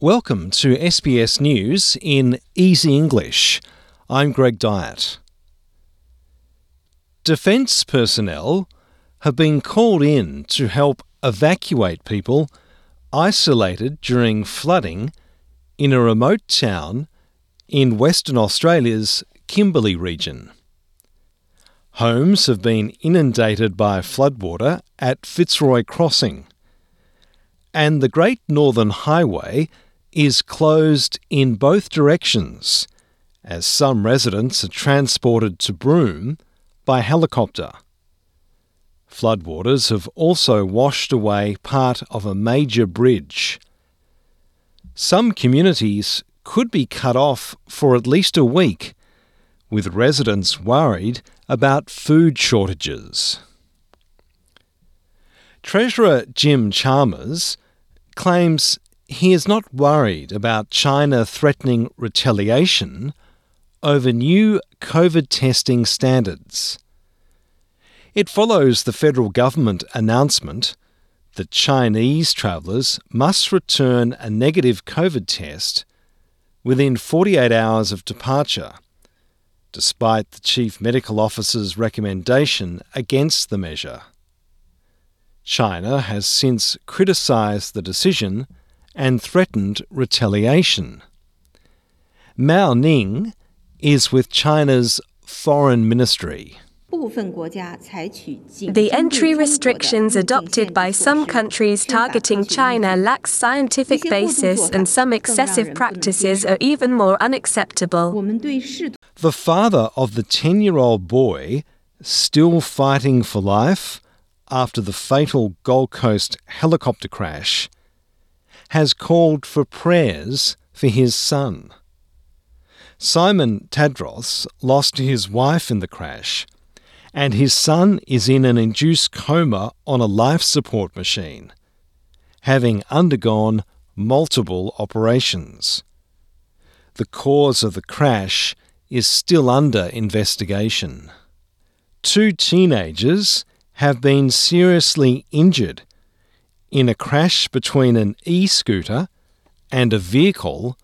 Welcome to SBS News in Easy English. I'm Greg Dyett. Defence personnel have been called in to help evacuate people isolated during flooding in a remote town in Western Australia's Kimberley region. Homes have been inundated by floodwater at Fitzroy Crossing, and the Great Northern Highway is closed in both directions as some residents are transported to Broome by helicopter. Floodwaters have also washed away part of a major bridge. Some communities could be cut off for at least a week, with residents worried about food shortages. Treasurer Jim Chalmers claims he is not worried about China threatening retaliation over new COVID testing standards. It follows the federal government announcement that Chinese travellers must return a negative COVID test within 48 hours of departure, despite the chief medical officer's recommendation against the measure. China has since criticised the decision and threatened retaliation. Mao Ning is with China's foreign ministry. The entry restrictions adopted by some countries targeting China lack scientific basis and some excessive practices are even more unacceptable. The father of the 10 year old boy, still fighting for life after the fatal Gold Coast helicopter crash, has called for prayers for his son. Simon Tadros lost his wife in the crash, and his son is in an induced coma on a life support machine, having undergone multiple operations. The cause of the crash is still under investigation. Two teenagers have been seriously injured in a crash between an e scooter and a vehicle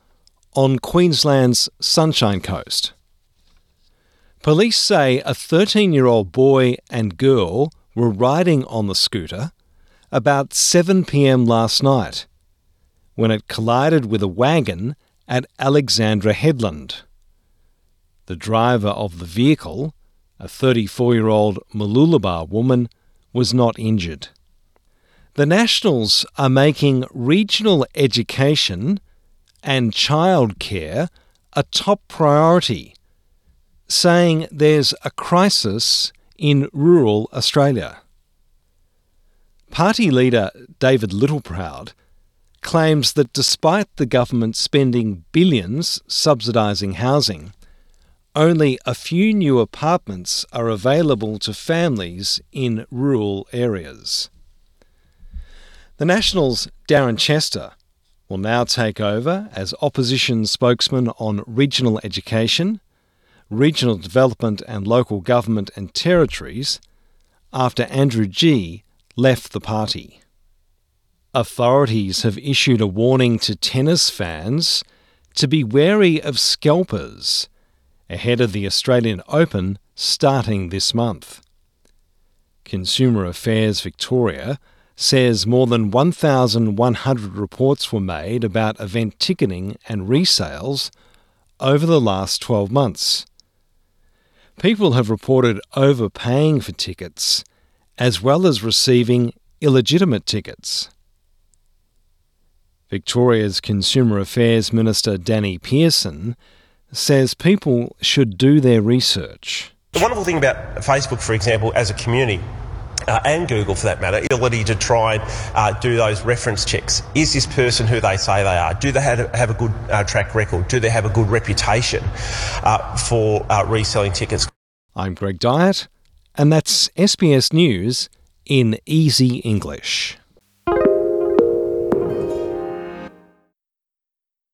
on Queensland's Sunshine Coast. Police say a 13 year old boy and girl were riding on the scooter about 7 pm last night when it collided with a wagon at Alexandra Headland. The driver of the vehicle, a 34 year old Mooloolaba woman, was not injured. The Nationals are making regional education and childcare a top priority, saying there's a crisis in rural Australia. Party leader David Littleproud claims that despite the government spending billions subsidising housing, only a few new apartments are available to families in rural areas. The Nationals' Darren Chester will now take over as opposition spokesman on regional education, regional development and local government and territories after Andrew Gee left the party. Authorities have issued a warning to tennis fans to be wary of scalpers ahead of the Australian Open starting this month. Consumer Affairs Victoria says more than 1,100 reports were made about event ticketing and resales over the last 12 months. People have reported overpaying for tickets as well as receiving illegitimate tickets. Victoria's Consumer Affairs Minister Danny Pearson says people should do their research. The wonderful thing about Facebook, for example, as a community, uh, and Google for that matter, ability to try and uh, do those reference checks. Is this person who they say they are? Do they have, have a good uh, track record? Do they have a good reputation uh, for uh, reselling tickets? I'm Greg Dyett, and that's SBS News in Easy English.